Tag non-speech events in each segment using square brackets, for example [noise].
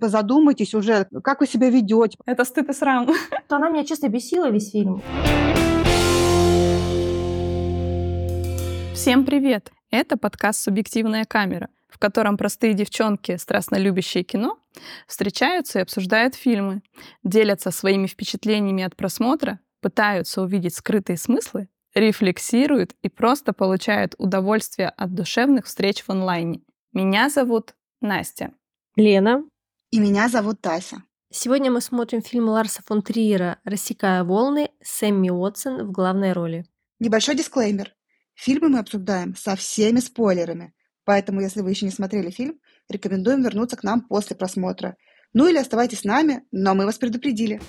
Задумайтесь уже, как вы себя ведете. Это стыд и срам. То [laughs] она меня честно бесила весь фильм. Всем привет! Это подкаст «Субъективная камера», в котором простые девчонки, страстно любящие кино, встречаются и обсуждают фильмы, делятся своими впечатлениями от просмотра, пытаются увидеть скрытые смыслы, рефлексируют и просто получают удовольствие от душевных встреч в онлайне. Меня зовут Настя. Лена. И меня зовут Тася. Сегодня мы смотрим фильм Ларса фон Триера «Рассекая волны» с Эмми Уотсон в главной роли. Небольшой дисклеймер. Фильмы мы обсуждаем со всеми спойлерами, поэтому если вы еще не смотрели фильм, рекомендуем вернуться к нам после просмотра. Ну или оставайтесь с нами, но мы вас предупредили.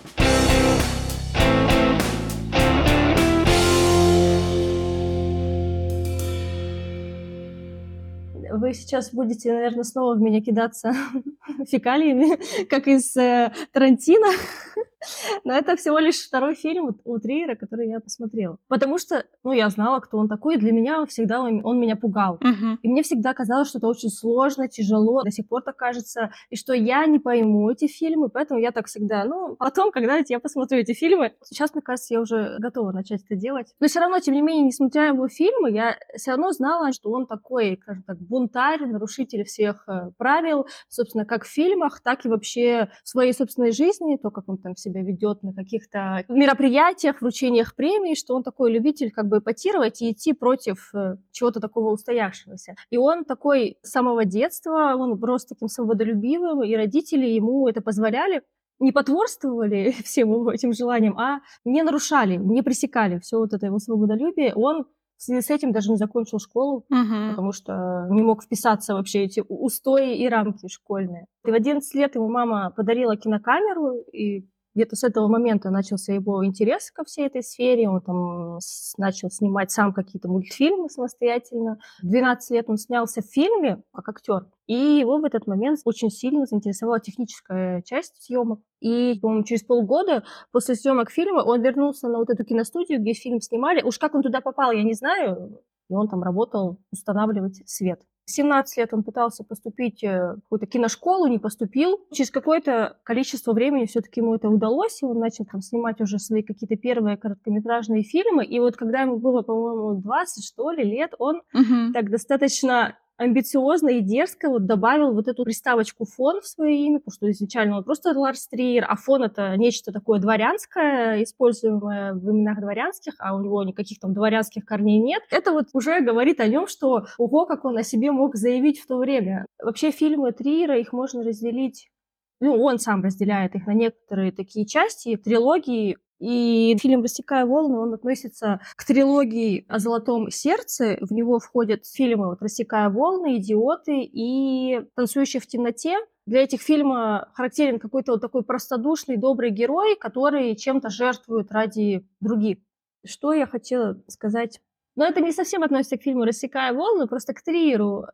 вы сейчас будете, наверное, снова в меня кидаться [laughs] [laughs] фекалиями, [laughs] как из э, Тарантино. [laughs] [laughs] Но это всего лишь второй фильм у Триера, который я посмотрела. Потому что, ну, я знала, кто он такой, и для меня всегда он, он меня пугал. Мгм. И мне всегда казалось, что это очень сложно, тяжело, до сих пор так кажется, и что я не пойму эти фильмы, поэтому я так всегда, ну, потом, когда я посмотрю эти фильмы, сейчас, мне кажется, я уже готова начать это делать. Но все равно, тем не менее, несмотря на его фильмы, я все равно знала, что он такой, скажем так, бунтарь, нарушитель всех э, правил, собственно, как в фильмах, так и вообще в своей собственной жизни, то, как он там себя ведет на каких-то мероприятиях, вручениях премий, что он такой любитель как бы эпатировать и идти против э, чего-то такого устоявшегося. И он такой с самого детства, он рос таким свободолюбивым, и родители ему это позволяли, не потворствовали [laughs] всем его этим желаниям, а не нарушали, не пресекали все вот это его свободолюбие. Он в связи с этим даже не закончил школу, Мгм. потому что не мог вписаться вообще эти устои и рамки школьные. И в 11 лет ему мама подарила кинокамеру, и где-то с этого момента начался его интерес ко всей этой сфере. Он там начал снимать сам какие-то мультфильмы самостоятельно. В 12 лет он снялся в фильме как актер. И его в этот момент очень сильно заинтересовала техническая часть съемок. И, по-моему, через полгода после съемок фильма он вернулся на вот эту киностудию, где фильм снимали. Уж как он туда попал, я не знаю. И он там работал устанавливать свет. В 17 лет он пытался поступить э, в какую-то киношколу, не поступил. Через какое-то количество времени все-таки ему это удалось, и он начал там снимать уже свои какие-то первые короткометражные фильмы. И вот когда ему было, по-моему, 20, что ли, лет, он Мгм. так достаточно амбициозно и дерзко вот добавил вот эту приставочку фон в свое имя, потому что изначально он просто Ларс Триер, а фон это нечто такое дворянское, используемое в именах дворянских, а у него никаких там дворянских корней нет. Это вот уже говорит о нем, что ого, как он о себе мог заявить в то время. Вообще фильмы Триера, их можно разделить ну, он сам разделяет их на некоторые такие части, трилогии, и фильм «Рассекая волны», он относится к трилогии о «Золотом сердце». В него входят фильмы вот «Рассекая волны», «Идиоты» и «Танцующие в темноте». Для этих фильмов характерен какой-то вот такой простодушный, добрый герой, который чем-то жертвует ради других. Что я хотела сказать? Но это не совсем относится к фильму «Рассекая волны», просто к Триеру.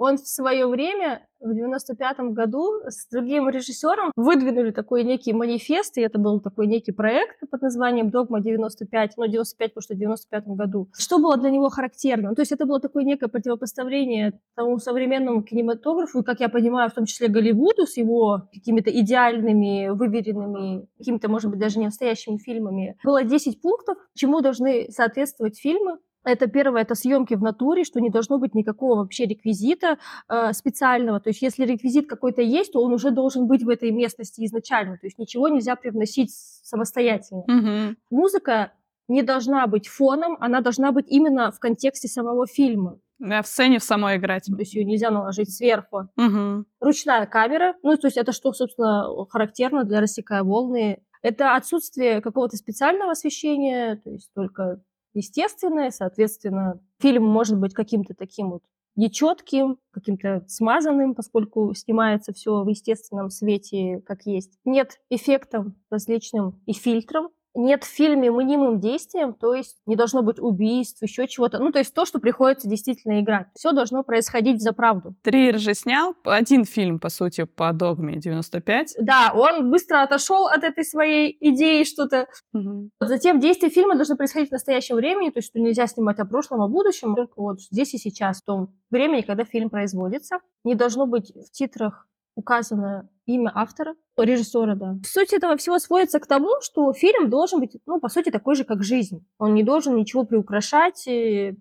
Он в свое время, в 95 году, с другим режиссером выдвинули такой некий манифест, и это был такой некий проект под названием «Догма 95», ну, 95, потому что в 95 году. Что было для него характерно? Ну, то есть это было такое некое противопоставление тому современному кинематографу, и, как я понимаю, в том числе Голливуду с его какими-то идеальными, выверенными, какими-то, может быть, даже не настоящими фильмами. Было 10 пунктов, чему должны соответствовать фильмы, это первое, это съемки в натуре, что не должно быть никакого вообще реквизита э, специального. То есть если реквизит какой-то есть, то он уже должен быть в этой местности изначально. То есть ничего нельзя привносить самостоятельно. Мгм. Музыка не должна быть фоном, она должна быть именно в контексте самого фильма. Да, в сцене в самой играть. То есть ее нельзя наложить сверху. Мгм. Ручная камера, ну то есть это что, собственно, характерно для «Рассекая волны». Это отсутствие какого-то специального освещения, то есть только естественное, соответственно, фильм может быть каким-то таким вот нечетким, каким-то смазанным, поскольку снимается все в естественном свете, как есть. Нет эффектов различным и фильтрам. Нет в фильме мнимым действием, то есть не должно быть убийств, еще чего-то. Ну, то есть то, что приходится действительно играть. Все должно происходить за правду. Триер же снял один фильм, по сути, по «Догме» 95. Да, он быстро отошел от этой своей идеи что-то. Мгм. Затем действие фильма должно происходить в настоящем времени, то есть что нельзя снимать о прошлом, о будущем, только вот здесь и сейчас, в том времени, когда фильм производится. Не должно быть в титрах указано имя автора, режиссера, да. Суть этого всего сводится к тому, что фильм должен быть, ну, по сути, такой же, как жизнь. Он не должен ничего приукрашать, и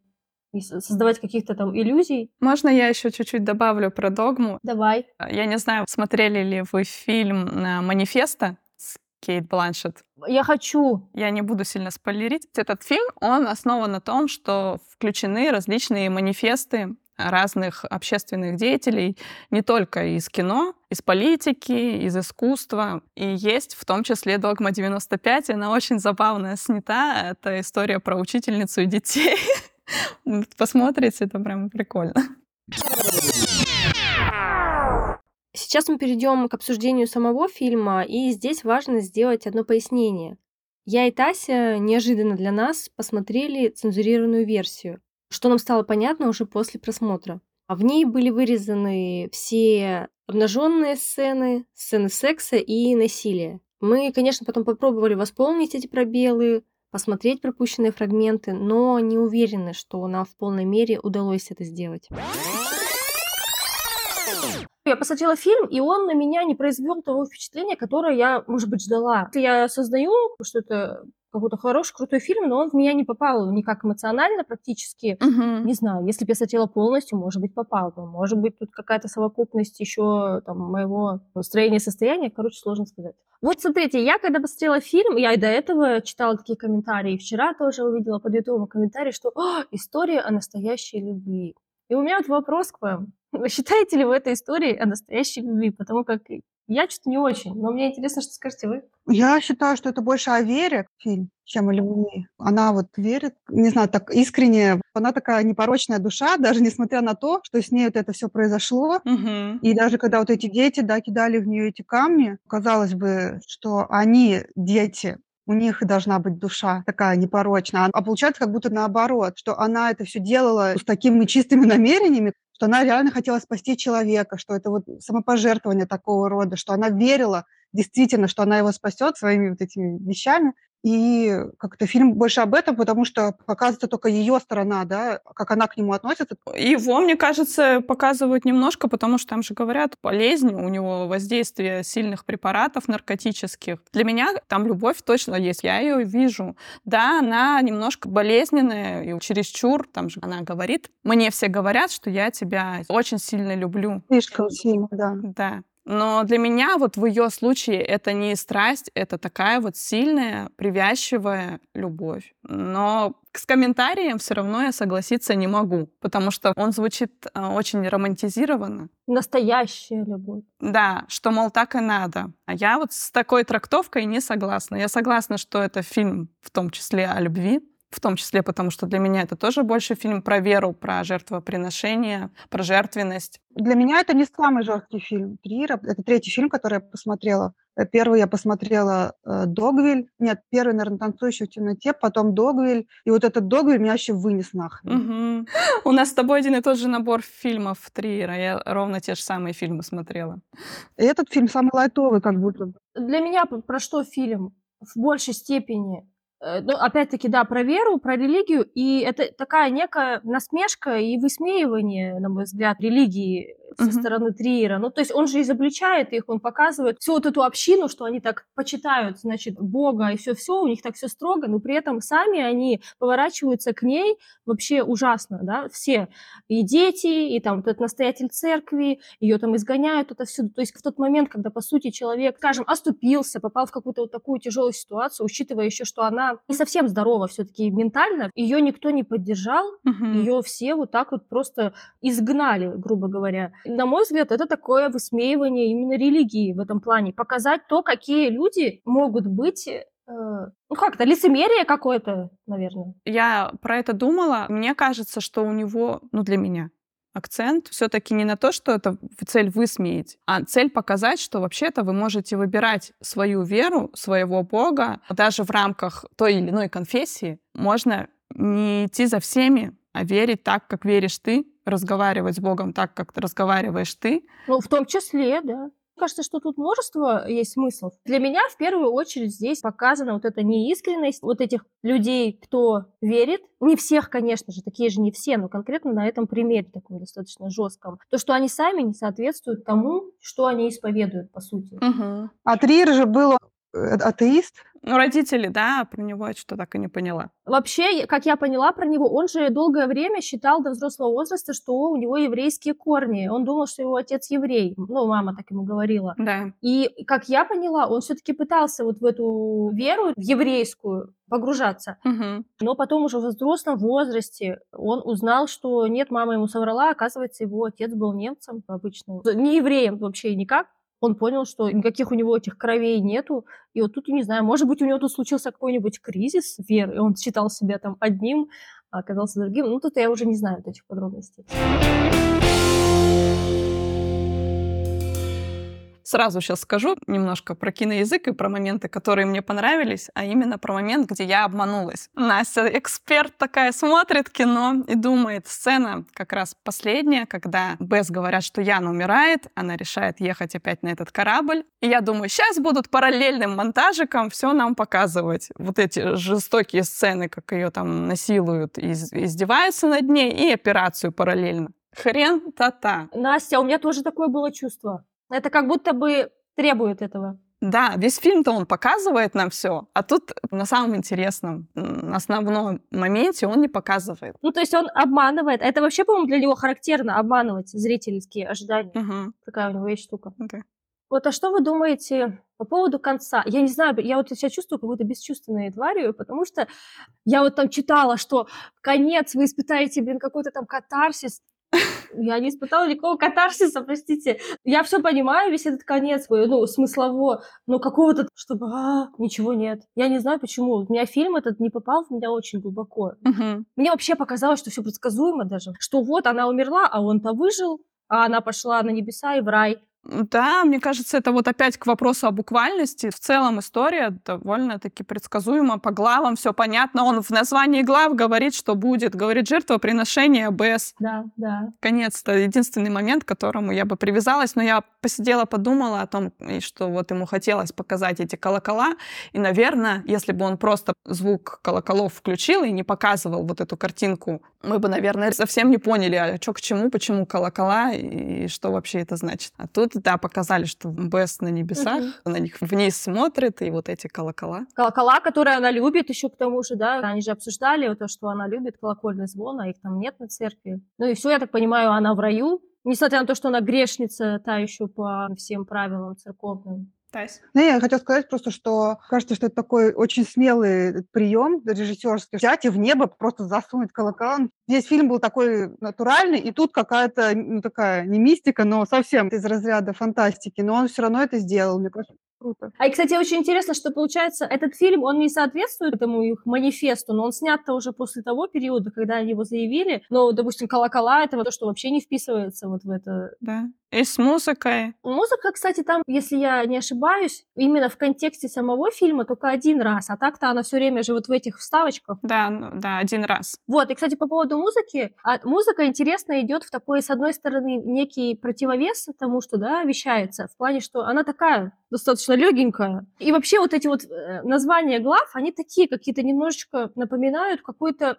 создавать каких-то там иллюзий. Можно я еще чуть-чуть добавлю про догму? Давай. Я не знаю, смотрели ли вы фильм э, «Манифеста» с Кейт Бланшет. Я хочу. Я не буду сильно спойлерить. Этот фильм, он основан на том, что включены различные манифесты разных общественных деятелей, не только из кино, из политики, из искусства. И есть в том числе «Догма 95», она очень забавная снята. Это история про учительницу и детей. [laughs] Посмотрите, это прям прикольно. Сейчас мы перейдем к обсуждению самого фильма, и здесь важно сделать одно пояснение. Я и Тася неожиданно для нас посмотрели цензурированную версию что нам стало понятно уже после просмотра. А в ней были вырезаны все обнаженные сцены, сцены секса и насилия. Мы, конечно, потом попробовали восполнить эти пробелы, посмотреть пропущенные фрагменты, но не уверены, что нам в полной мере удалось это сделать. Я посмотрела фильм, и он на меня не произвел того впечатления, которое я, может быть, ждала. Я создаю, что это какой-то хороший, крутой фильм, но он в меня не попал никак эмоционально практически. Угу. Не знаю, если бы я смотрела полностью, может быть, попал бы. Может быть, тут какая-то совокупность еще там, моего настроения, состояния. Короче, сложно сказать. Вот смотрите, я когда посмотрела фильм, я и до этого читала такие комментарии, вчера тоже увидела под ютубом комментарий, что «А, история о настоящей любви. И у меня вот вопрос к вам. [laughs] Вы считаете ли вы этой историей о настоящей любви? Потому как я что-то не очень, но мне интересно, что скажете вы. Я считаю, что это больше о вере фильм, чем о любви. Она вот верит, не знаю, так искренне. Она такая непорочная душа, [laughs] даже несмотря на то, что с ней вот это все произошло. Угу. И даже когда вот эти дети, да, кидали в нее эти камни, казалось бы, что они, дети, у них должна быть душа такая непорочная. А получается как будто наоборот, что она это все делала с такими чистыми намерениями, что она реально хотела спасти человека, что это вот самопожертвование такого рода, что она верила действительно, что она его спасет своими вот этими вещами, и как-то фильм больше об этом, потому что показывается только ее сторона, да, как она к нему относится. Его, мне кажется, показывают немножко, потому что там же говорят, болезни, у него воздействие сильных препаратов наркотических. Для меня там любовь точно есть, я ее вижу. Да, она немножко болезненная и чересчур, там же она говорит, мне все говорят, что я тебя очень сильно люблю. Слишком сильно, да. Да. Но для меня вот в ее случае это не страсть, это такая вот сильная, привязчивая любовь. Но с комментарием все равно я согласиться не могу, потому что он звучит а, очень романтизированно. Настоящая любовь. Да, что, мол, так и надо. А я вот с такой трактовкой не согласна. Я согласна, что это фильм в том числе о любви, в том числе потому, что для меня это тоже больше фильм про веру, про жертвоприношение, про жертвенность. Для меня это не самый жесткий фильм Триера. Это третий фильм, который я посмотрела. Э, первый я посмотрела э, «Догвиль». Нет, первый, наверное, «Танцующий в темноте», потом «Догвиль». И вот этот «Догвиль» меня вообще вынес нахрен. Угу. У нас с тобой один и тот же набор фильмов Триера. Я ровно те же самые фильмы смотрела. И этот фильм самый лайтовый как будто. Для меня про что фильм? В большей степени ну, опять-таки, да, про веру, про религию, и это такая некая насмешка и высмеивание, на мой взгляд, религии со mm-hmm. стороны Триера. Ну, то есть он же изобличает их, он показывает всю вот эту общину, что они так почитают, значит, Бога и все-все, у них так все строго, но при этом сами они поворачиваются к ней вообще ужасно, да, все. И дети, и там вот этот настоятель церкви, ее там изгоняют отовсюду. То есть в тот момент, когда, по сути, человек, скажем, оступился, попал в какую-то вот такую тяжелую ситуацию, учитывая еще, что она не совсем здорова все-таки ментально, ее никто не поддержал, mm-hmm. ее все вот так вот просто изгнали, грубо говоря на мой взгляд, это такое высмеивание именно религии в этом плане. Показать то, какие люди могут быть э, ну как-то лицемерие какое-то, наверное. Я про это думала. Мне кажется, что у него, ну для меня, акцент все-таки не на то, что это цель высмеять, а цель показать, что вообще-то вы можете выбирать свою веру, своего Бога, даже в рамках той или иной конфессии. Можно не идти за всеми, а верить так, как веришь ты, разговаривать с Богом так, как разговариваешь ты. Ну, в том числе, да. Кажется, что тут множество есть смыслов. Для меня в первую очередь здесь показана вот эта неискренность вот этих людей, кто верит. Не всех, конечно же, такие же не все, но конкретно на этом примере таком достаточно жестком. То, что они сами не соответствуют тому, что они исповедуют, по сути. Угу. А Триер же был атеист. Ну, родители, да, про него я что так и не поняла. Вообще, как я поняла про него, он же долгое время считал до взрослого возраста, что у него еврейские корни. Он думал, что его отец еврей. Ну, мама так ему говорила. Да. И, как я поняла, он все-таки пытался вот в эту веру в еврейскую погружаться. Угу. Но потом уже в взрослом возрасте он узнал, что нет, мама ему соврала, оказывается, его отец был немцем обычно. Не евреем вообще никак он понял, что никаких у него этих кровей нету. И вот тут, не знаю, может быть, у него тут случился какой-нибудь кризис веры, и он считал себя там одним, а оказался другим. Ну, тут я уже не знаю этих подробностей. Сразу сейчас скажу немножко про киноязык и про моменты, которые мне понравились, а именно про момент, где я обманулась. Настя, эксперт такая, смотрит кино и думает, сцена как раз последняя, когда Бесс говорят, что Яна умирает, она решает ехать опять на этот корабль. И я думаю, сейчас будут параллельным монтажиком все нам показывать. Вот эти жестокие сцены, как ее там насилуют и издеваются над ней, и операцию параллельно. Хрен та-та. Настя, у меня тоже такое было чувство. Это как будто бы требует этого. Да, весь фильм-то он показывает нам все, а тут на самом интересном, основном моменте он не показывает. Ну, то есть он обманывает. Это вообще, по-моему, для него характерно обманывать зрительские ожидания. Угу. Такая у него есть штука. Okay. Вот, а что вы думаете по поводу конца? Я не знаю, я вот себя чувствую как будто бесчувственной тварью, потому что я вот там читала, что конец вы испытаете, блин, какой-то там катарсис. Я не испытала никакого катарсиса, простите. Я все понимаю, весь этот конец, ну, смыслово, но какого-то, чтобы а, ничего нет. Я не знаю, почему. У меня фильм этот не попал в меня очень глубоко. Угу. Мне вообще показалось, что все предсказуемо даже. Что вот она умерла, а он-то выжил, а она пошла на небеса и в рай. Да, мне кажется, это вот опять к вопросу о буквальности. В целом история довольно-таки предсказуема. По главам все понятно. Он в названии глав говорит, что будет. Говорит жертвоприношение без. Да, да. Конец-то единственный момент, к которому я бы привязалась. Но я посидела, подумала о том, что вот ему хотелось показать эти колокола. И, наверное, если бы он просто звук колоколов включил и не показывал вот эту картинку, мы бы, наверное, совсем не поняли, а что к чему, почему колокола и что вообще это значит. А тут тут, да, показали, что Бесс на небесах, угу. на них вниз смотрит, и вот эти колокола. Колокола, которые она любит еще к тому же, да, они же обсуждали то, что она любит колокольный звон, а их там нет на церкви. Ну и все, я так понимаю, она в раю, несмотря на то, что она грешница, та еще по всем правилам церковным. Не, я хотела сказать просто, что кажется, что это такой очень смелый прием режиссерский. Взять и в небо просто засунуть колокола. Весь фильм был такой натуральный, и тут какая-то, ну, такая, не мистика, но совсем из разряда фантастики. Но он все равно это сделал. Мне кажется, круто. А и, кстати, очень интересно, что получается, этот фильм, он не соответствует этому их манифесту, но он снят-то уже после того периода, когда они его заявили. Но, допустим, колокола — это то, что вообще не вписывается вот в это. Да. И с музыкой. Музыка, кстати, там, если я не ошибаюсь, именно в контексте самого фильма только один раз, а так-то она все время же вот в этих вставочках. Да, ну, да, один раз. Вот, и, кстати, по поводу музыки, а музыка интересно идет в такой, с одной стороны, некий противовес тому, что, да, вещается, в плане, что она такая достаточно легенькая. И вообще вот эти вот э, названия глав, они такие какие-то немножечко напоминают какой-то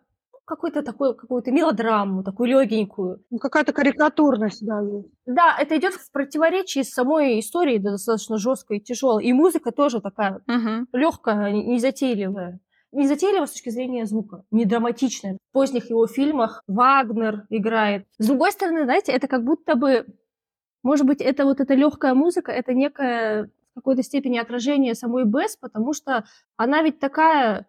какой-то такой, какую-то мелодраму, такую легенькую. Ну, какая-то карикатурность, да. Да, это идет в противоречии с самой историей, да, достаточно жесткой и тяжелой. И музыка тоже такая угу. легкая, незатейливая. Не затейливо с точки зрения звука, не драматичная. В поздних его фильмах Вагнер играет. С другой стороны, знаете, это как будто бы, может быть, это вот эта легкая музыка, это некое какой-то степени отражение самой Бесс, потому что она ведь такая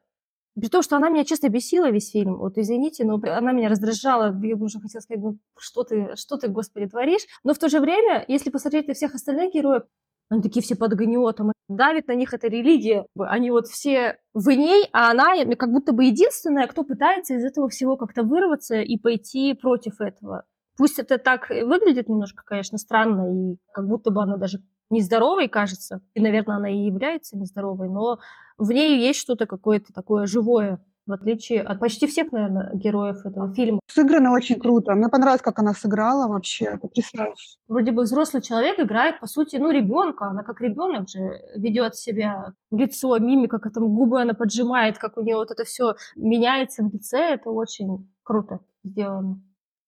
при том, что она меня честно бесила весь фильм. Вот извините, но она меня раздражала. Я бы уже хотела сказать, ну что ты, что ты, господи, творишь? Но в то же время, если посмотреть на всех остальных героев, они такие все под гнетом, давит на них эта религия. Они вот все в ней, а она как будто бы единственная, кто пытается из этого всего как-то вырваться и пойти против этого. Пусть это так выглядит немножко, конечно, странно, и как будто бы она даже нездоровой кажется, и, наверное, она и является нездоровой, но в ней есть что-то какое-то такое живое. в отличие от почти всех, наверное, героев этого фильма. Сыграно очень круто. Мне понравилось, как она сыграла вообще. Потрясающе. Вроде бы взрослый человек играет, по сути, ну, ребенка. Она как ребенок же ведет себя. Лицо, мимика, как там губы она поджимает, как у нее вот это все меняется в лице. Это очень круто сделано.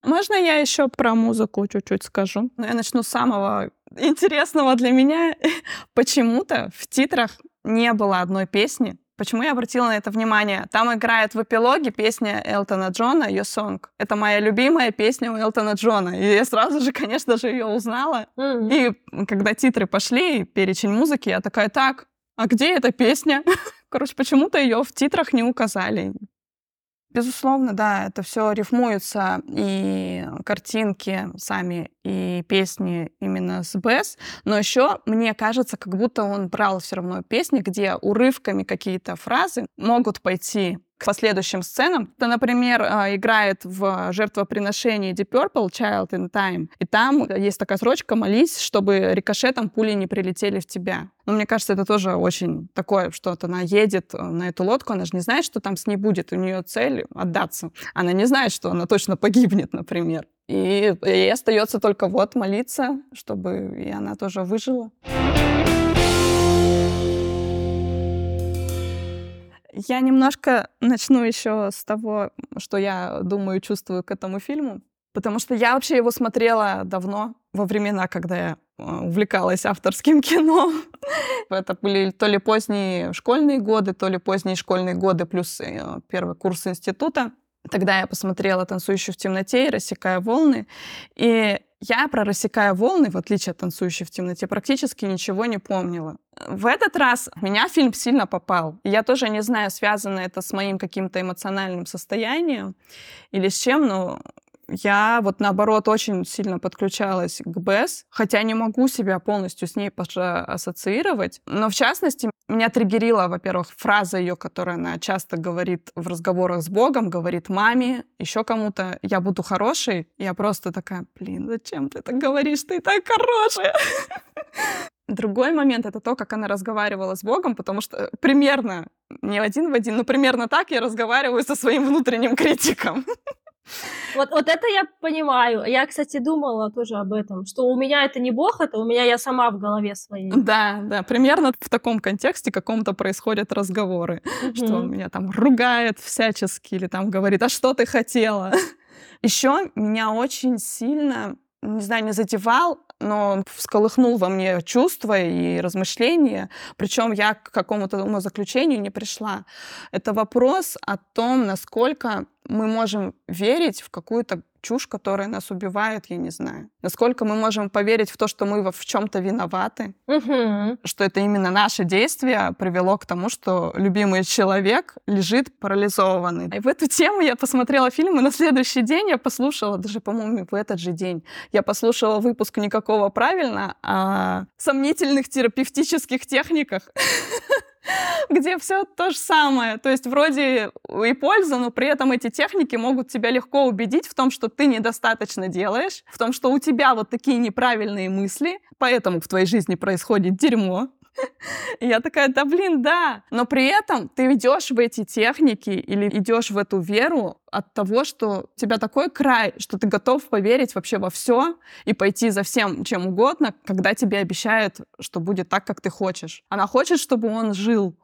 Можно я еще про музыку чуть-чуть скажу? Ну, я начну с самого интересного для меня. [laughs] Почему-то в титрах не было одной песни, Почему я обратила на это внимание? Там играет в эпилоге песня Элтона Джона «Your Song». Это моя любимая песня у Элтона Джона. И я сразу же, [laughs] конечно же, ее узнала. Mm-hmm. И когда титры пошли, перечень музыки, я такая, так, а где эта песня? [laughs] Короче, почему-то ее в титрах не указали. Безусловно, да, это все рифмуется, и картинки сами, и песни именно с Бэс, но еще мне кажется, как будто он брал все равно песни, где урывками какие-то фразы могут пойти к последующим сценам. Это, например, а, играет в жертвоприношении Deep Purple Child in Time, и там есть такая строчка «Молись, чтобы рикошетом пули не прилетели в тебя». Но мне кажется, это тоже очень такое, что она едет э, на эту лодку, она же не знает, что там с ней будет, у нее цель отдаться. Она не знает, что она точно погибнет, например. И ей остается только вот молиться, чтобы и она тоже выжила. Я немножко начну еще с того, что я думаю чувствую к этому фильму, потому что я вообще его смотрела давно, во времена, когда я э, увлекалась авторским [laughs] кино. Это были то ли поздние школьные годы, то ли поздние школьные годы плюс э, первый курс института. Тогда я посмотрела «Танцующую в темноте» и «Рассекая волны». И я про «Рассекая волны», в отличие от «Танцующей в темноте», практически ничего не помнила. В этот раз меня фильм сильно попал. Я тоже не знаю, связано это с моим каким-то эмоциональным состоянием или с чем, но я вот наоборот очень сильно подключалась к Бесс, хотя не могу себя полностью с ней ассоциировать. Но в частности, меня триггерила, во-первых, фраза ее, которую она часто говорит в разговорах с Богом, говорит маме, еще кому-то, я буду хорошей. Я просто такая, блин, зачем ты так говоришь, ты так хорошая. [laughs] Другой момент — это то, как она разговаривала с Богом, потому что примерно, не один в один, но примерно так я разговариваю со своим внутренним критиком. [laughs] Вот, вот это я понимаю. Я, кстати, думала тоже об этом, что у меня это не Бог, это у меня я сама в голове своей. Да, да, примерно в таком контексте каком-то происходят разговоры, угу. что он меня там ругает всячески или там говорит, а что ты хотела? [laughs] Еще меня очень сильно не знаю, не задевал, но он всколыхнул во мне чувства и размышления, причем я к какому-то умозаключению не пришла. Это вопрос о том, насколько мы можем верить в какую-то чушь, которая нас убивает, я не знаю. Насколько мы можем поверить в то, что мы в чем-то виноваты, угу. что это именно наше действие привело к тому, что любимый человек лежит парализованный. И в эту тему я посмотрела фильм, и на следующий день я послушала, даже, по-моему, в этот же день, я послушала выпуск «Никакого правильно» о сомнительных терапевтических техниках. [laughs] [laughs] где все то же самое. То есть вроде и польза, но при этом эти техники могут тебя легко убедить в том, что ты недостаточно делаешь, в том, что у тебя вот такие неправильные мысли, поэтому в твоей жизни происходит дерьмо, [laughs] я такая, да блин, да. Но при этом ты идешь в эти техники или идешь в эту веру от того, что у тебя такой край, что ты готов поверить вообще во все и пойти за всем, чем угодно, когда тебе обещают, что будет так, как ты хочешь. Она хочет, чтобы он жил.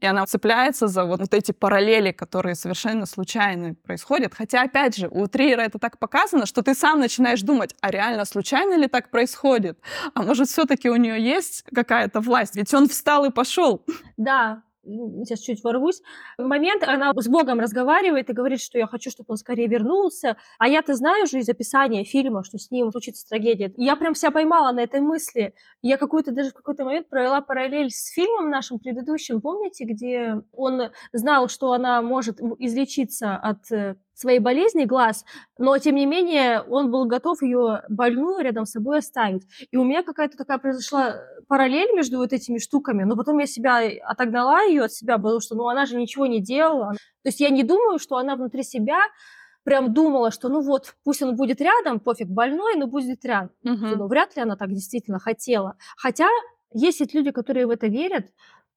И она цепляется за вот, вот эти параллели, которые совершенно случайно происходят. Хотя, опять же, у Триера это так показано, что ты сам начинаешь думать, а реально случайно ли так происходит? А может, все-таки у нее есть какая-то власть? Ведь он встал и пошел. Да, сейчас чуть ворвусь. Момент, она с Богом разговаривает и говорит, что я хочу, чтобы он скорее вернулся. А я-то знаю же из описания фильма, что с ним случится трагедия. Я прям себя поймала на этой мысли. Я какую-то даже в какой-то момент провела параллель с фильмом нашим предыдущим, помните, где он знал, что она может излечиться от э, своей болезни глаз, но тем не менее он был готов ее больную рядом с собой оставить. И у меня какая-то такая произошла параллель между вот этими штуками, но потом я себя отогнала ее от себя, потому что ну она же ничего не делала. То есть я не думаю, что она внутри себя прям думала, что ну вот, пусть он будет рядом, пофиг, больной, но будет рядом. Угу. Ну, вряд ли она так действительно хотела. Хотя есть ведь люди, которые в это верят,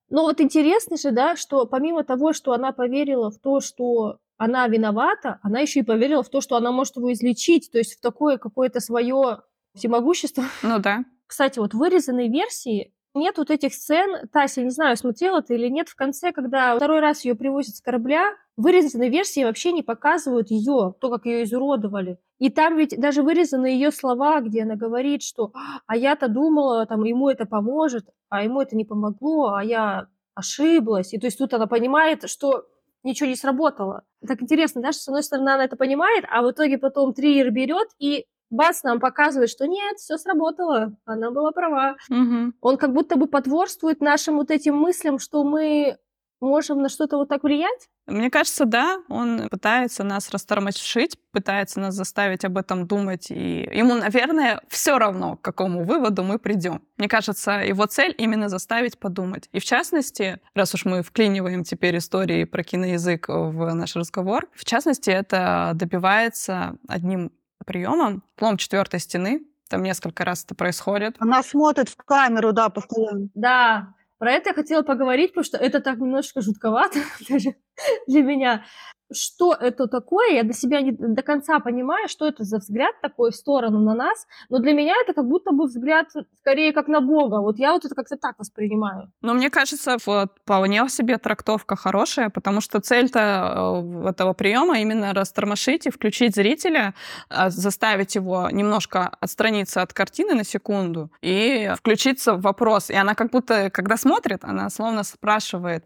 Но вот интересно же, да, что помимо того, что она поверила в то, что она виновата, она еще и поверила в то, что она может его излечить, то есть в такое какое-то свое всемогущество. Ну да. Кстати, вот в вырезанной версии нет вот этих сцен. Тася, не знаю, смотрела ты или нет, в конце, когда второй раз ее привозят с корабля, вырезанной версии вообще не показывают ее, то, как ее изуродовали. И там ведь даже вырезаны ее слова, где она говорит, что «а я-то думала, там, ему это поможет, а ему это не помогло, а я ошиблась». И то есть тут она понимает, что ничего не сработало. Так интересно, да, что с одной стороны она это понимает, а в итоге потом Триер берет и Бац нам показывает, что нет, все сработало, она была права. Угу. Он как будто бы потворствует нашим вот этим мыслям, что мы можем на что-то вот так влиять? Мне кажется, да, он пытается нас растормошить, пытается нас заставить об этом думать, и ему, наверное, все равно, к какому выводу мы придем. Мне кажется, его цель именно заставить подумать. И в частности, раз уж мы вклиниваем теперь истории про киноязык в наш разговор, в частности, это добивается одним приемом, плом четвертой стены, там несколько раз это происходит. Она смотрит в камеру, да, постоянно. Да, про это я хотела поговорить, потому что это так немножко жутковато [laughs] даже [laughs] для меня что это такое, я до себя не до конца понимаю, что это за взгляд такой в сторону на нас, но для меня это как будто бы взгляд скорее как на Бога. Вот я вот это как-то так воспринимаю. Но мне кажется, вполне себе трактовка хорошая, потому что цель-то э, этого приема именно растормошить и включить зрителя, а, заставить его немножко отстраниться от картины на секунду и включиться в вопрос. И она как будто, когда смотрит, она словно спрашивает,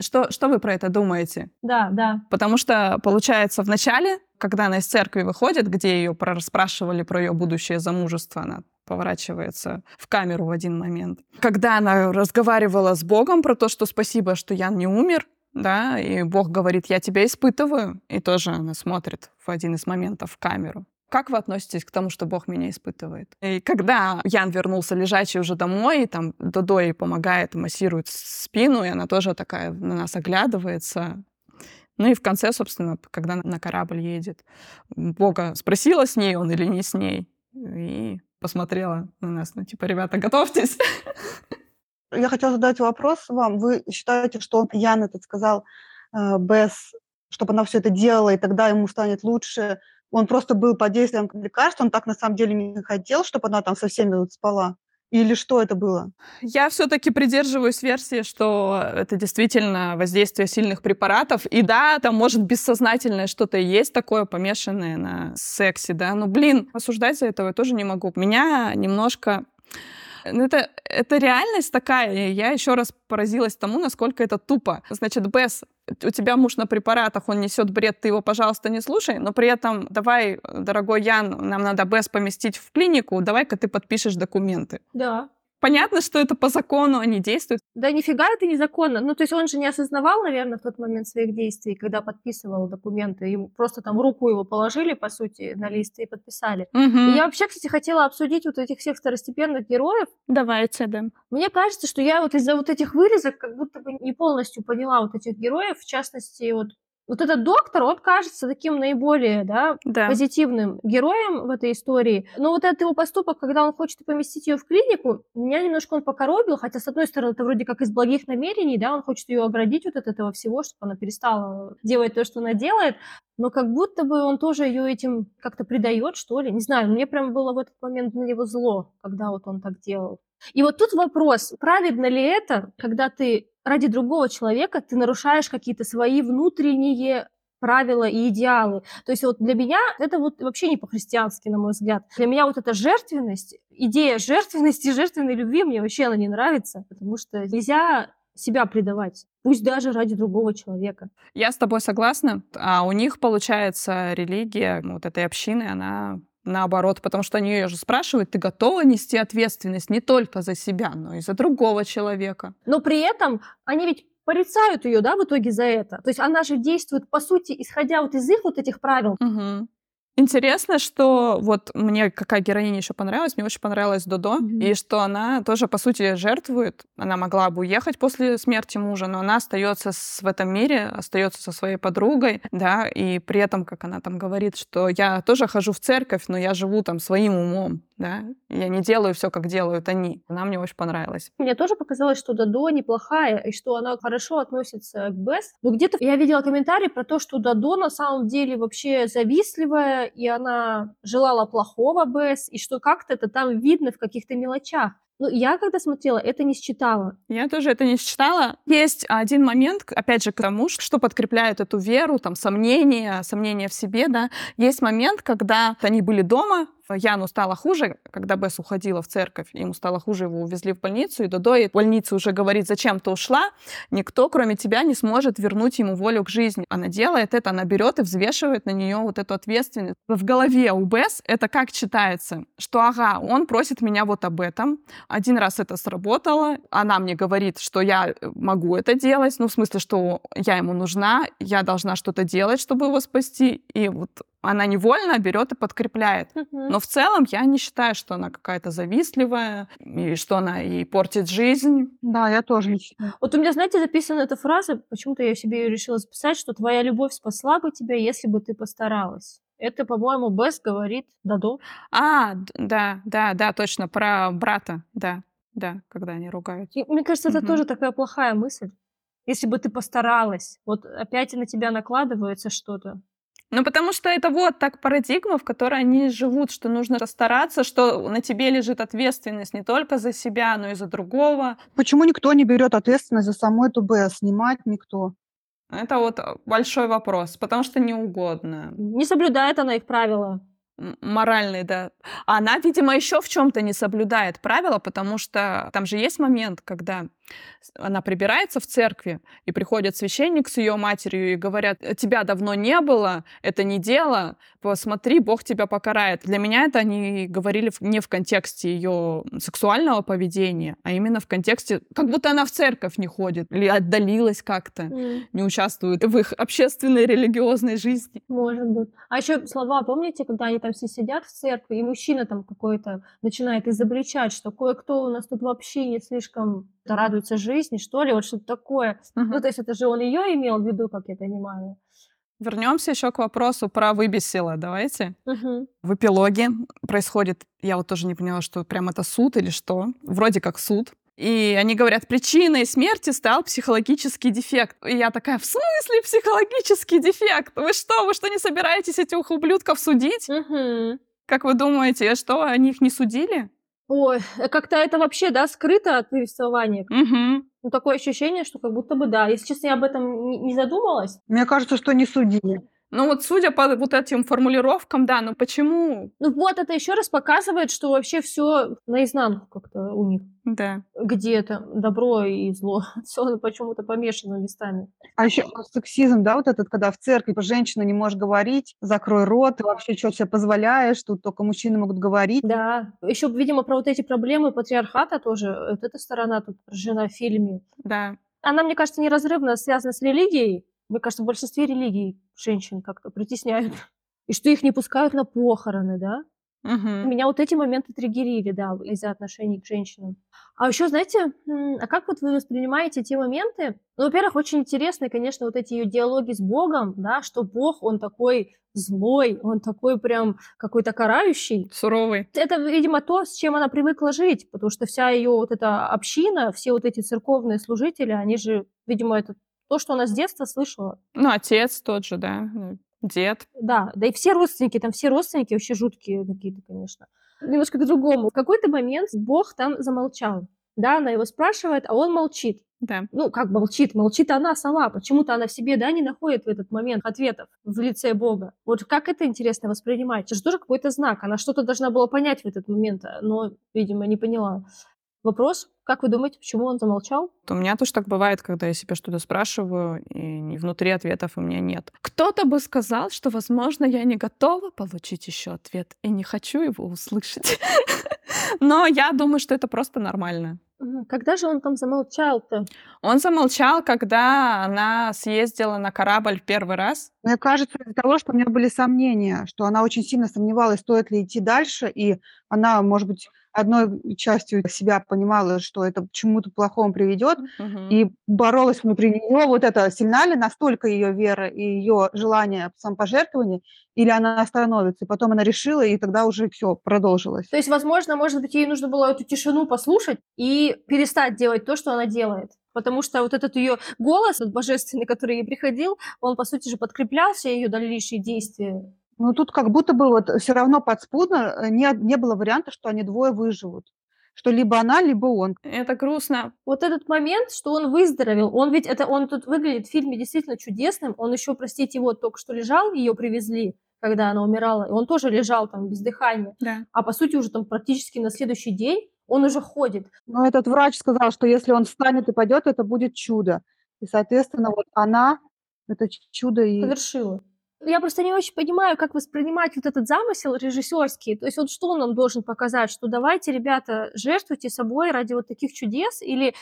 что, что вы про это думаете? Да, да. Потому что, получается, в начале, когда она из церкви выходит, где ее расспрашивали про ее будущее замужество, она поворачивается в камеру в один момент. Когда она разговаривала с Богом про то, что спасибо, что Ян не умер, да, и Бог говорит, я тебя испытываю, и тоже она смотрит в один из моментов в камеру. Как вы относитесь к тому, что Бог меня испытывает? И когда Ян вернулся лежачий уже домой, и там Додо ей помогает, массирует спину, и она тоже такая на нас оглядывается. Ну и в конце, собственно, когда на корабль едет, Бога спросила, с ней он или не с ней, и посмотрела на нас, ну типа, ребята, готовьтесь. Я хотела задать вопрос вам. Вы считаете, что Ян этот сказал э, без, чтобы она все это делала, и тогда ему станет лучше, он просто был под действием лекарств, он так на самом деле не хотел, чтобы она там со всеми вот спала. Или что это было? Я все-таки придерживаюсь версии, что это действительно воздействие сильных препаратов. И да, там может бессознательное что-то есть такое, помешанное на сексе, да. Но, блин, осуждать за этого я тоже не могу. Меня немножко ну, это, это реальность такая. Я еще раз поразилась тому, насколько это тупо. Значит, Бесс, у тебя муж на препаратах, он несет бред, ты его, пожалуйста, не слушай, но при этом давай, дорогой Ян, нам надо Бесс поместить в клинику, давай-ка ты подпишешь документы. Да. Понятно, что это по закону, они действуют. Да нифига это незаконно. Ну, то есть он же не осознавал, наверное, в тот момент своих действий, когда подписывал документы. Ему просто там руку его положили, по сути, на лист и подписали. Угу. И я вообще, кстати, хотела обсудить вот этих всех второстепенных героев. Давайте, да. Мне кажется, что я вот из-за вот этих вырезок как будто бы не полностью поняла вот этих героев, в частности, вот вот этот доктор, он кажется таким наиболее да, да. позитивным героем в этой истории. Но вот этот его поступок, когда он хочет поместить ее в клинику, меня немножко он покоробил, хотя, с одной стороны, это вроде как из благих намерений, да, он хочет ее оградить вот от этого всего, чтобы она перестала делать то, что она делает, но как будто бы он тоже ее этим как-то предает, что ли. Не знаю, мне прям было в этот момент на него зло, когда вот он так делал. И вот тут вопрос, праведно ли это, когда ты ради другого человека ты нарушаешь какие-то свои внутренние правила и идеалы. То есть вот для меня это вот вообще не по-христиански, на мой взгляд. Для меня вот эта жертвенность, идея жертвенности, [laughs] жертвенной любви мне вообще она не нравится, потому что нельзя себя предавать, пусть даже ради другого человека. Я с тобой согласна. А у них, получается, религия вот этой общины, она наоборот, потому что они ее же спрашивают, ты готова нести ответственность не только за себя, но и за другого человека. Но при этом они ведь порицают ее, да, в итоге за это. То есть она же действует, по сути, исходя вот из их вот этих правил. Угу. Интересно, что вот мне какая героиня еще понравилась, мне очень понравилась Додо, mm-hmm. и что она тоже, по сути, жертвует. Она могла бы уехать после смерти мужа, но она остается в этом мире, остается со своей подругой, да, и при этом, как она там говорит, что я тоже хожу в церковь, но я живу там своим умом, да, я не делаю все, как делают они. Она мне очень понравилась. Мне тоже показалось, что Дадо неплохая, и что она хорошо относится к Бесс. Но где-то я видела комментарий про то, что Дадо на самом деле вообще завистливая, и она желала плохого Бесс, и что как-то это там видно в каких-то мелочах. Ну, я когда смотрела, это не считала. Я тоже это не считала. Есть один момент, опять же, к тому, что подкрепляет эту веру, там, сомнения, сомнения в себе, да. Есть момент, когда они были дома, Яну стало хуже, когда Бесс уходила в церковь, ему стало хуже, его увезли в больницу, и Додо в больнице уже говорит, зачем ты ушла, никто, кроме тебя, не сможет вернуть ему волю к жизни. Она делает это, она берет и взвешивает на нее вот эту ответственность. В голове у Бесс это как читается, что ага, он просит меня вот об этом, один раз это сработало, она мне говорит, что я могу это делать, ну, в смысле, что я ему нужна, я должна что-то делать, чтобы его спасти, и вот она невольно берет и подкрепляет. Но в целом я не считаю, что она какая-то завистливая, и что она и портит жизнь. Да, я тоже не считаю. Вот у меня, знаете, записана эта фраза, почему-то я себе ее решила записать, что твоя любовь спасла бы тебя, если бы ты постаралась. Это, по-моему, Бесс говорит Дадо. А, да, да, да, точно, про брата, да, да, когда они ругают. И, мне кажется, это угу. тоже такая плохая мысль. Если бы ты постаралась, вот опять на тебя накладывается что-то. Ну, потому что это вот так парадигма, в которой они живут, что нужно расстараться, что на тебе лежит ответственность не только за себя, но и за другого. Почему никто не берет ответственность за саму эту Б? Снимать никто. Это вот большой вопрос, потому что не угодно. Не соблюдает она их правила моральный, да. А она, видимо, еще в чем-то не соблюдает правила, потому что там же есть момент, когда она прибирается в церкви, и приходит священник с ее матерью и говорят, тебя давно не было, это не дело, посмотри, Бог тебя покарает. Для меня это они говорили не в контексте ее сексуального поведения, а именно в контексте, как будто она в церковь не ходит или отдалилась как-то, mm. не участвует в их общественной религиозной жизни. Может быть. А еще слова, помните, когда они там все сидят в церкви, и мужчина там какой-то начинает изобличать, что кое-кто у нас тут вообще не слишком радуется жизни, что ли, вот что-то такое. Uh-huh. Ну, то есть это же он ее имел в виду, как я понимаю. Вернемся еще к вопросу про выбесило. Давайте. Uh-huh. В эпилоге происходит, я вот тоже не поняла, что прям это суд или что. Вроде как суд. И они говорят, причиной смерти стал психологический дефект. И я такая, в смысле психологический дефект? Вы что, вы что, не собираетесь этих ублюдков судить? Угу. Как вы думаете, что, они их не судили? Ой, э, как-то это вообще, да, скрыто от повествования. Угу. Ну, такое ощущение, что как будто бы да. Если честно, я об этом не задумалась. Мне кажется, что не судили. Ну вот судя по вот этим формулировкам, да, но почему? Ну вот это еще раз показывает, что вообще все наизнанку как-то у них. Да. Где-то добро и зло. [laughs] Все почему-то помешано местами. А еще сексизм, да, вот этот, когда в церкви женщина не может говорить, закрой рот, ты вообще что себе позволяешь, тут только мужчины могут говорить. Да. Еще, видимо, про вот эти проблемы патриархата тоже, вот эта сторона тут отражена в фильме. Да. Она, мне кажется, неразрывно связана с религией, мне кажется, в большинстве религий женщин как-то притесняют. [laughs] И что их не пускают на похороны, да? Угу. Меня вот эти моменты триггерили, да, из-за отношений к женщинам. А еще, знаете, а как вот вы воспринимаете те моменты? Ну, во-первых, очень интересны, конечно, вот эти ее диалоги с Богом, да, что Бог, он такой злой, он такой прям какой-то карающий. Суровый. Это, видимо, то, с чем она привыкла жить, потому что вся ее вот эта община, все вот эти церковные служители, они же, видимо, это то, что она с детства слышала. Ну, отец тот же, да, ну, дед. Да, да и все родственники, там все родственники вообще жуткие какие-то, конечно. Немножко к другому. В какой-то момент Бог там замолчал. Да, она его спрашивает, а он молчит. Да. Ну, как молчит? Молчит она сама. Почему-то она в себе, да, не находит в этот момент ответов в лице Бога. Вот как это интересно воспринимать? Это же тоже какой-то знак. Она что-то должна была понять в этот момент, но, видимо, не поняла. Вопрос, как вы думаете, почему он замолчал? У меня тоже так бывает, когда я себя что-то спрашиваю, и внутри ответов у меня нет. Кто-то бы сказал, что, возможно, я не готова получить еще ответ и не хочу его услышать. [laughs] Но я думаю, что это просто нормально. Когда же он там замолчал-то? Он замолчал, когда она съездила на корабль в первый раз. Мне кажется, из-за того, что у меня были сомнения, что она очень сильно сомневалась, стоит ли идти дальше, и она, может быть, одной частью себя понимала, что это к чему-то плохому приведет, угу. и боролась внутри нее. Вот это сильна ли настолько ее вера и ее желание самопожертвования, или она остановится. И потом она решила, и тогда уже все продолжилось. То есть, возможно, может быть, ей нужно было эту тишину послушать и перестать делать то, что она делает. Потому что вот этот ее голос, божественный, который ей приходил, он, по сути же, подкреплял все ее дальнейшие действия. Ну, тут как будто бы вот все равно подспудно э, не, не было варианта, что они двое выживут. Что либо она, либо он. Это грустно. Вот этот момент, что он выздоровел, он ведь это он тут выглядит в фильме действительно чудесным. Он еще, простите, вот только что лежал, ее привезли, когда она умирала, и он тоже лежал там без дыхания. Да. А по сути уже там практически на следующий день он уже ходит. Но этот врач сказал, что если он встанет и пойдет, это будет чудо. И, соответственно, вот она это чудо и... Совершила. Я просто не очень понимаю, как воспринимать вот этот замысел режиссерский. То есть вот что он нам должен показать? Что давайте, ребята, жертвуйте собой ради вот таких чудес? Или,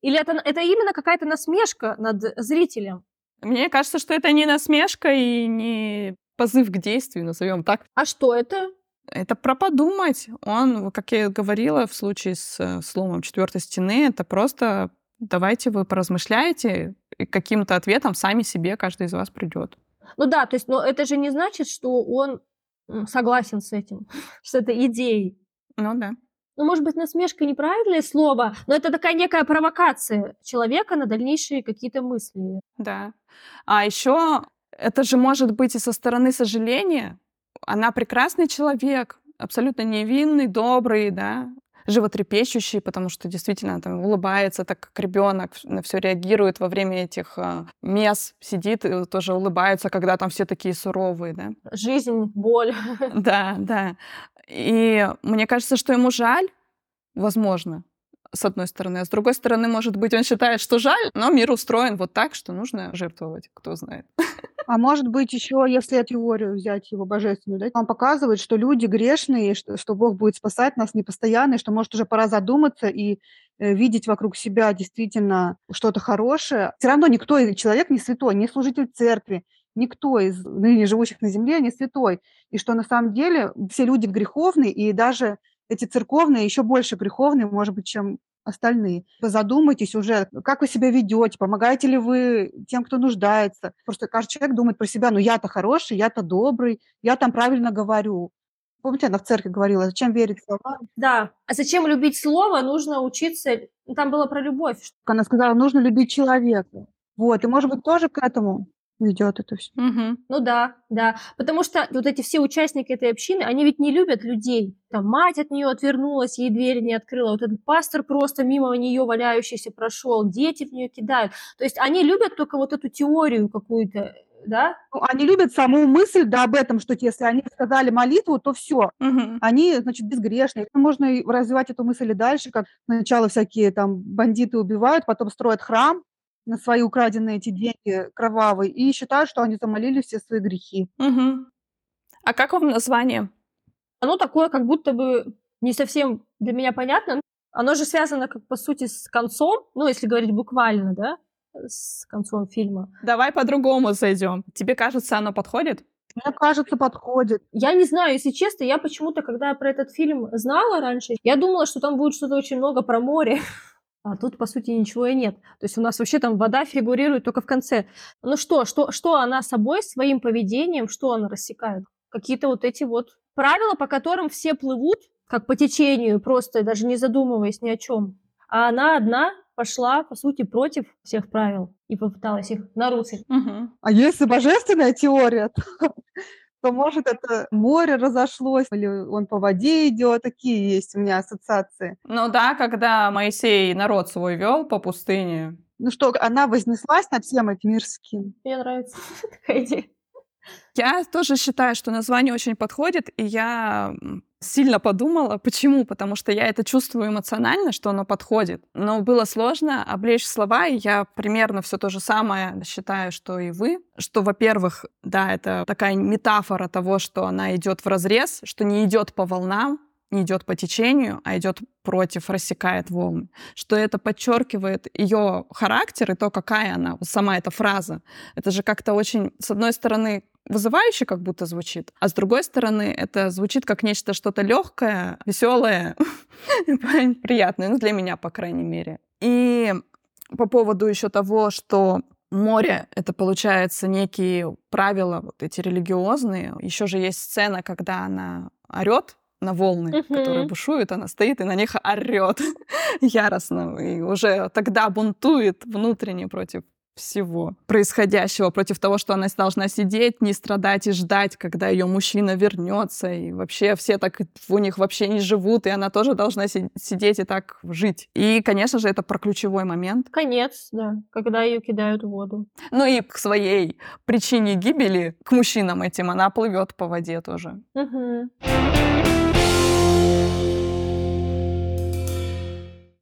или это, это именно какая-то насмешка над зрителем? Мне кажется, что это не насмешка и не позыв к действию, назовем так. А что это? Это про подумать. Он, как я говорила, в случае с э, сломом четвертой стены, это просто давайте вы поразмышляете, и каким-то ответом сами себе каждый из вас придет. Ну да, то есть, но это же не значит, что он согласен с этим, [laughs] что это идеей. Ну да. Ну, может быть, насмешка неправильное слово, но это такая некая провокация человека на дальнейшие какие-то мысли. Да. А еще это же может быть и со стороны сожаления. Она прекрасный человек, абсолютно невинный, добрый, да, животрепещущий, потому что действительно там улыбается, так как ребенок на все реагирует во время этих э, мес, сидит и тоже улыбается, когда там все такие суровые, да. Жизнь, боль. [laughs] Да, да. И мне кажется, что ему жаль, возможно, с одной стороны. А с другой стороны, может быть, он считает, что жаль, но мир устроен вот так, что нужно жертвовать, кто знает. [laughs] А может быть, еще, если теорию взять его божественную, да, он показывает, что люди грешные, что, что Бог будет спасать нас не постоянно, и что, может, уже пора задуматься и э, видеть вокруг себя действительно что-то хорошее. Все равно никто человек не святой, не служитель церкви, никто из ныне живущих на земле не святой. И что на самом деле все люди греховные, и даже эти церковные еще больше греховные, может быть, чем остальные. Задумайтесь уже, как вы себя ведете, помогаете ли вы тем, кто нуждается. Просто каждый человек думает про себя, ну я-то хороший, я-то добрый, я там правильно говорю. Помните, она в церкви говорила, зачем верить словам? Да. А зачем любить слово? Нужно учиться... Там было про любовь. Она сказала, нужно любить человека. Вот, и, может быть, тоже к этому ведет это все. Угу. Ну да, да. Потому что вот эти все участники этой общины, они ведь не любят людей. Там мать от нее отвернулась, ей двери не открыла. Вот этот пастор просто мимо нее валяющийся прошел, дети в нее кидают. То есть они любят только вот эту теорию какую-то, да? Ну, они любят саму мысль, да, об этом, что если они сказали молитву, то все, угу. они, значит, безгрешные. Можно развивать эту мысль и дальше, как сначала всякие там бандиты убивают, потом строят храм, на свои украденные эти деньги кровавые и считают, что они замолили все свои грехи. Угу. А как вам название? Оно такое, как будто бы не совсем для меня понятно. Оно же связано, как по сути, с концом, ну, если говорить буквально, да, с концом фильма. Давай по-другому зайдем. Тебе кажется, оно подходит? Мне кажется, подходит. Я не знаю, если честно, я почему-то, когда про этот фильм знала раньше, я думала, что там будет что-то очень много про море. [laughs] А тут, по сути, ничего и нет. То есть у нас вообще там вода фигурирует только в конце. Ну что, что, что она собой, своим поведением, что она рассекает? Какие-то вот эти вот правила, по которым все плывут, как по течению, просто даже не задумываясь ни о чем. А она одна пошла, по сути, против всех правил и попыталась их нарушить. Угу. А если божественная теория, то [laughs] то, может, это море разошлось, или он по воде идет. Такие есть у меня ассоциации. Ну да, когда Моисей народ свой вел по пустыне. Ну что, она вознеслась над всем этим мирским. Мне нравится [laughs] такая идея. Я тоже считаю, что название очень подходит, и я сильно подумала. Почему? Потому что я это чувствую эмоционально, что оно подходит. Но было сложно облечь слова, и я примерно все то же самое считаю, что и вы. Что, во-первых, да, это такая метафора того, что она идет в разрез, что не идет по волнам, не идет по течению, а идет против, рассекает волны. Что это подчеркивает ее характер и то, какая она, сама эта фраза. Это же как-то очень, с одной стороны, вызывающе как будто звучит, а с другой стороны, это звучит как нечто что-то легкое, веселое, [laughs] приятное, ну, для меня, по крайней мере. И по поводу еще того, что море — это, получается, некие правила вот эти религиозные. Еще же есть сцена, когда она орет на волны, которые бушуют, она стоит и на них орет [laughs] яростно. И уже тогда бунтует внутренне против всего происходящего, против того, что она должна сидеть, не страдать и ждать, когда ее мужчина вернется. И вообще все так у них вообще не живут, и она тоже должна си- сидеть и так жить. И, конечно же, это про ключевой момент. Конец, да, когда ее кидают в воду. Ну и к своей причине гибели, к мужчинам этим, она плывет по воде тоже. Мгм.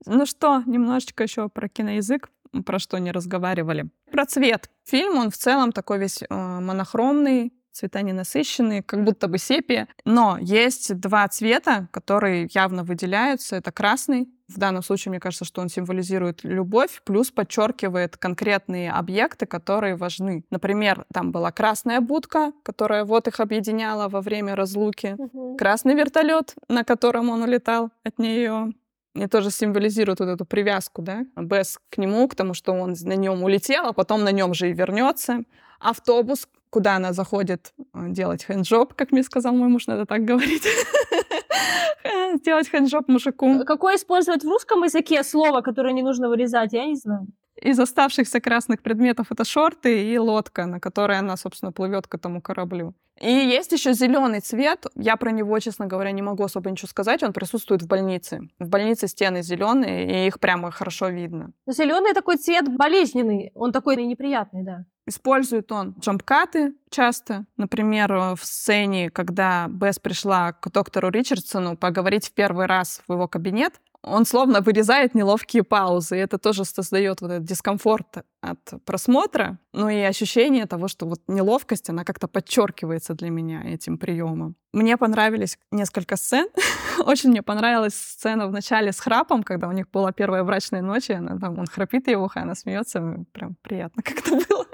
Ну что, немножечко еще про киноязык, про что не разговаривали. Про цвет. Фильм, он в целом такой весь э, монохромный, цвета ненасыщенные, как будто бы сепия. Но есть два цвета, которые явно выделяются. Это красный. В данном случае, мне кажется, что он символизирует любовь, плюс подчеркивает конкретные объекты, которые важны. Например, там была красная будка, которая вот их объединяла во время разлуки. Мгм. Красный вертолет, на котором он улетал от нее. И тоже символизирует вот эту привязку, да, Бесс к нему, к тому, что он на нем улетел, а потом на нем же и вернется. Автобус, куда она заходит э, делать хэнджоп, как мне сказал мой муж, надо так говорить. [laughs] Делать хэнджоп мужику. Какое использовать в русском языке слово, которое не нужно вырезать, я не знаю. Из оставшихся красных предметов это шорты и лодка, на которой она, собственно, плывет к этому кораблю. И есть еще зеленый цвет. Я про него, честно говоря, не могу особо ничего сказать. Он присутствует в больнице. В больнице стены зеленые, и их прямо хорошо видно. Зеленый такой цвет болезненный, он такой неприятный, да. Использует он джампкаты часто. Например, в сцене, когда Бесс пришла к доктору Ричардсону поговорить в первый раз в его кабинет, он словно вырезает неловкие паузы, и это тоже создает вот этот дискомфорт от просмотра, ну и ощущение того, что вот неловкость, она как-то подчеркивается для меня этим приемом. Мне понравились несколько сцен. [laughs] Очень мне понравилась сцена в начале с храпом, когда у них была первая брачная ночь, и она, там, он храпит в ухо, она смеется, прям приятно [laughs] как-то было.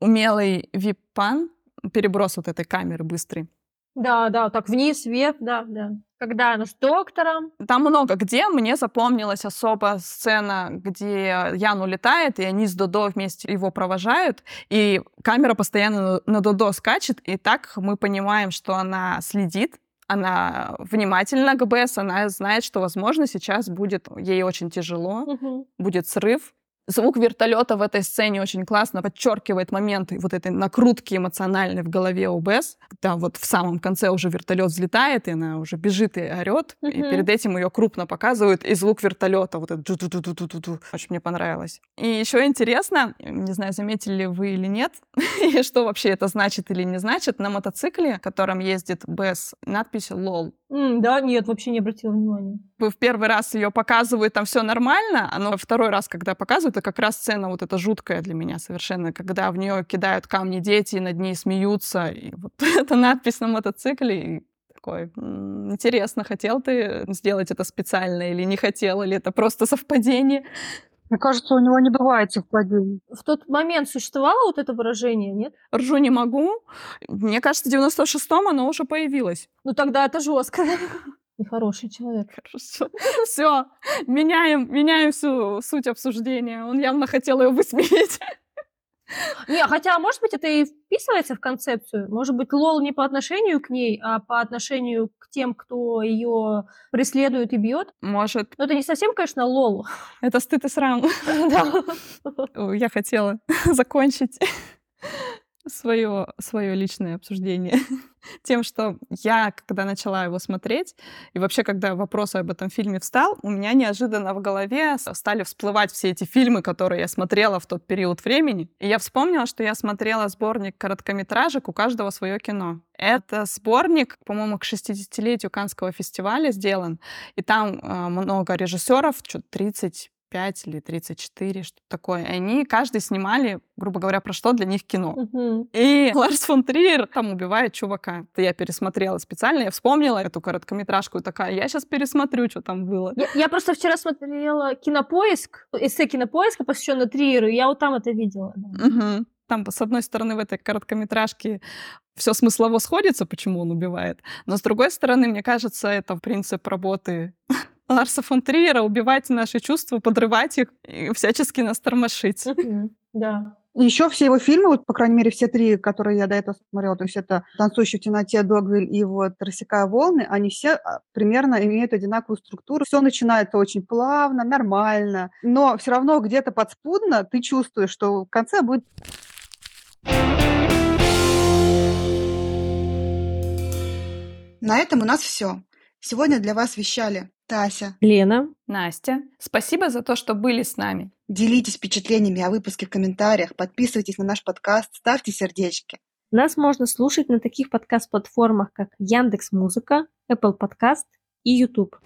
Умелый вип-пан, переброс вот этой камеры быстрый. Да, да, так вниз, вверх, да, да. Когда она с доктором. Там много где. Мне запомнилась особо сцена, где Ян улетает, и они с Додо вместе его провожают, и камера постоянно на Додо скачет, и так мы понимаем, что она следит, она внимательна к Бесс, она знает, что, возможно, сейчас будет ей очень тяжело, Мгм. будет срыв. Звук вертолета в этой сцене очень классно подчеркивает моменты вот этой накрутки эмоциональной в голове у Бесс. Когда вот в самом конце уже вертолет взлетает, и она уже бежит и орет. И Мгм. перед этим ее крупно показывают, и звук вертолета вот этот ду-ду-ду-ду-ду-ду. Очень мне понравилось. И еще интересно, не знаю, заметили ли вы или нет, [laughs] и что вообще это значит или не значит, на мотоцикле, которым ездит Бесс, надпись «Лол». М, да, нет, вообще не обратила внимания. в первый раз ее показывают, там все нормально, а но второй раз, когда показывают, это как раз сцена вот эта жуткая для меня совершенно, когда в нее кидают камни дети, и над ней смеются, и вот [laughs] эта надпись на мотоцикле, и такой, «М, интересно, хотел ты сделать это специально или не хотел, или это просто совпадение? Мне кажется, у него не бывает совпадений. В тот момент существовало вот это выражение, нет? Ржу не могу. Мне кажется, в 96-м оно уже появилось. Ну тогда это жестко. Нехороший человек. Хорошо. Все, меняем, меняем всю суть обсуждения. Он явно хотел ее высмеять. Не, хотя, может быть, это и вписывается в концепцию. Может быть, лол не по отношению к ней, а по отношению к тем, кто ее преследует и бьет. Может, Но это не совсем, конечно, лол. [laughs] это стыд и срам. [laughs] Да. Я хотела [laughs] закончить свое, свое личное обсуждение [laughs] тем, что я, когда начала его смотреть, и вообще, когда вопрос об этом фильме встал, у меня неожиданно в голове стали всплывать все эти фильмы, которые я смотрела в тот период времени. И я вспомнила, что я смотрела сборник короткометражек «У каждого свое кино». Это сборник, по-моему, к 60-летию Канского фестиваля сделан, и там э, много режиссеров, что 30 5 или 34, что такое. И они каждый снимали, грубо говоря, про что для них кино. Мгм. И Ларс фон Триер там убивает чувака. Это я пересмотрела специально, я вспомнила эту короткометражку и такая, я сейчас пересмотрю, что там было. Я, я просто вчера смотрела кинопоиск, эссе кинопоиска, посвященное Триеру, и я вот там это видела. да. Мгм. Там, с одной стороны, в этой короткометражке все смыслово сходится, почему он убивает. Но с другой стороны, мне кажется, это принцип работы [laughs] Ларса фон Триера убивать наши чувства, подрывать их и всячески нас тормошить. Да. Еще все его фильмы, вот, по крайней мере, все три, которые я до этого смотрела, то есть это «Танцующий в темноте», «Догвиль» и вот «Рассекая волны», они все а, примерно имеют одинаковую структуру. Все начинается очень плавно, нормально, но все равно где-то подспудно ты чувствуешь, что в конце будет На этом у нас все. Сегодня для вас вещали Тася, Лена, Настя, спасибо за то, что были с нами. Делитесь впечатлениями о выпуске в комментариях, подписывайтесь на наш подкаст, ставьте сердечки. Нас можно слушать на таких подкаст-платформах, как Яндекс Музыка, Apple Podcast и YouTube.